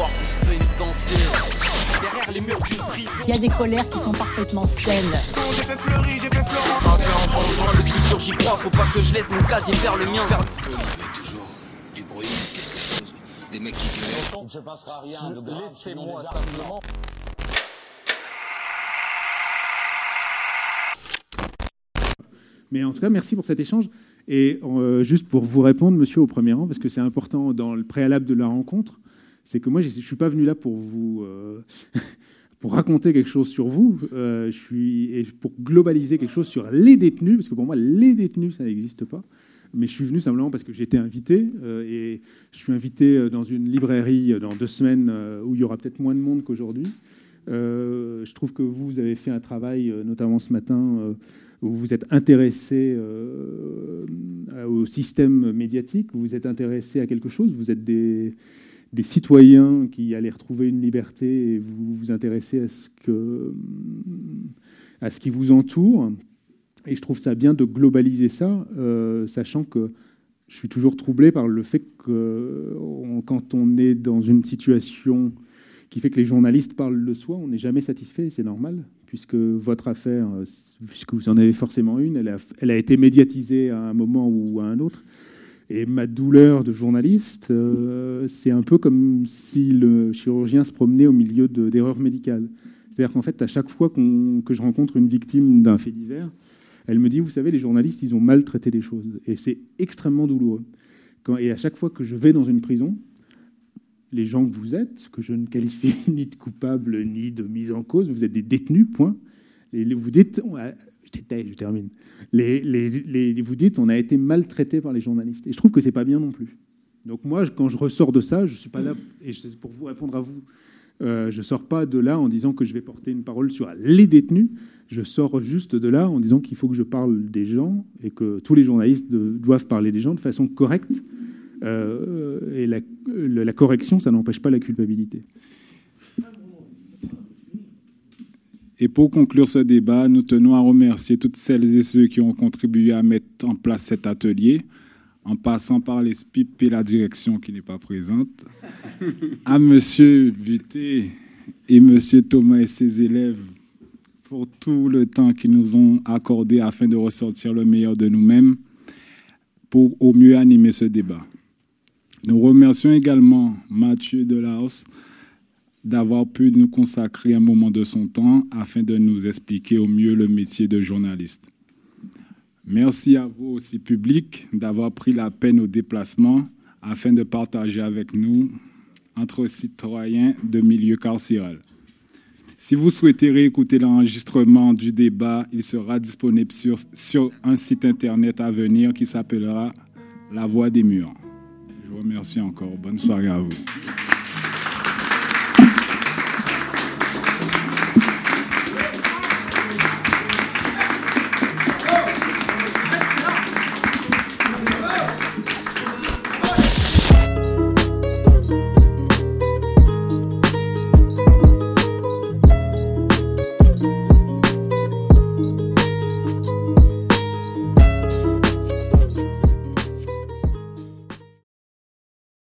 voir qu'on peut danser. Derrière les murs d'une prison. Il y a des colères qui sont parfaitement saines. J'ai fait fleurir, j'ai fait fleurir. Un peu en changeant le futur, j'y crois. Faut pas que je laisse mon casier faire le mien. Vers... Il y avait toujours du bruit, quelque chose, des mecs qui gueulaient. Il ne se passera rien de grave. Laissez-moi simplement. Mais en tout cas, merci pour cet échange. Et euh, juste pour vous répondre, monsieur, au premier rang, parce que c'est important dans le préalable de la rencontre, c'est que moi, je ne suis pas venu là pour vous. Euh, raconter quelque chose sur vous, euh, et pour globaliser quelque chose sur les détenus, parce que pour moi, les détenus, ça n'existe pas. Mais je suis venu simplement parce que j'ai été invité, euh, et je suis invité dans une librairie dans deux semaines où il y aura peut-être moins de monde qu'aujourd'hui. Je trouve que vous avez fait un travail, notamment ce matin, où vous êtes intéressé au système médiatique, vous vous êtes intéressé à quelque chose, vous êtes des, des citoyens qui allaient retrouver une liberté et vous vous intéressez à ce, que, à ce qui vous entoure. Et je trouve ça bien de globaliser ça, euh, sachant que je suis toujours troublé par le fait que quand on est dans une situation qui fait que les journalistes parlent de soi, on n'est jamais satisfait, c'est normal, puisque votre affaire, euh, puisque vous en avez forcément une, elle a été médiatisée à un moment ou à un autre. Et ma douleur de journaliste, euh, c'est un peu comme si le chirurgien se promenait au milieu de- d'erreurs médicales. C'est-à-dire qu'en fait, à chaque fois que je rencontre une victime d'un fait divers, elle me dit, vous savez, les journalistes, ils ont mal traité les choses. Et c'est extrêmement douloureux. Et à chaque fois que je vais dans une prison, les gens que vous êtes, que je ne qualifie ni de coupables ni de mise en cause, vous êtes des détenus, point. Et vous dites, je détaille, je termine. Vous dites, on a été maltraité par les journalistes. Et je trouve que c'est pas bien non plus. Donc moi, quand je ressors de ça, je suis pas là, et c'est pour vous répondre à vous, euh, je sors pas de là en disant que je vais porter une parole sur les détenus. Je sors juste de là en disant qu'il faut que je parle des gens et que tous les journalistes doivent parler des gens de façon correcte. Euh, et la correction, ça n'empêche pas la culpabilité. Et pour conclure ce débat, nous tenons à remercier toutes celles et ceux qui ont contribué à mettre en place cet atelier, en passant par les SPIP et la direction qui n'est pas présente, à Monsieur Buté et Monsieur Thomas et ses élèves pour tout le temps qu'ils nous ont accordé afin de ressortir le meilleur de nous-mêmes pour au mieux animer ce débat. Nous remercions également Mathieu Delaos d'avoir pu nous consacrer un moment de son temps afin de nous expliquer au mieux le métier de journaliste. Merci à vous aussi, public, d'avoir pris la peine au déplacement afin de partager avec nous entre citoyens de milieu carcéral. Si vous souhaitez réécouter l'enregistrement du débat, il sera disponible sur, sur un site internet à venir qui s'appellera La Voix des Murs. Je vous remercie encore. Bonne soirée à vous.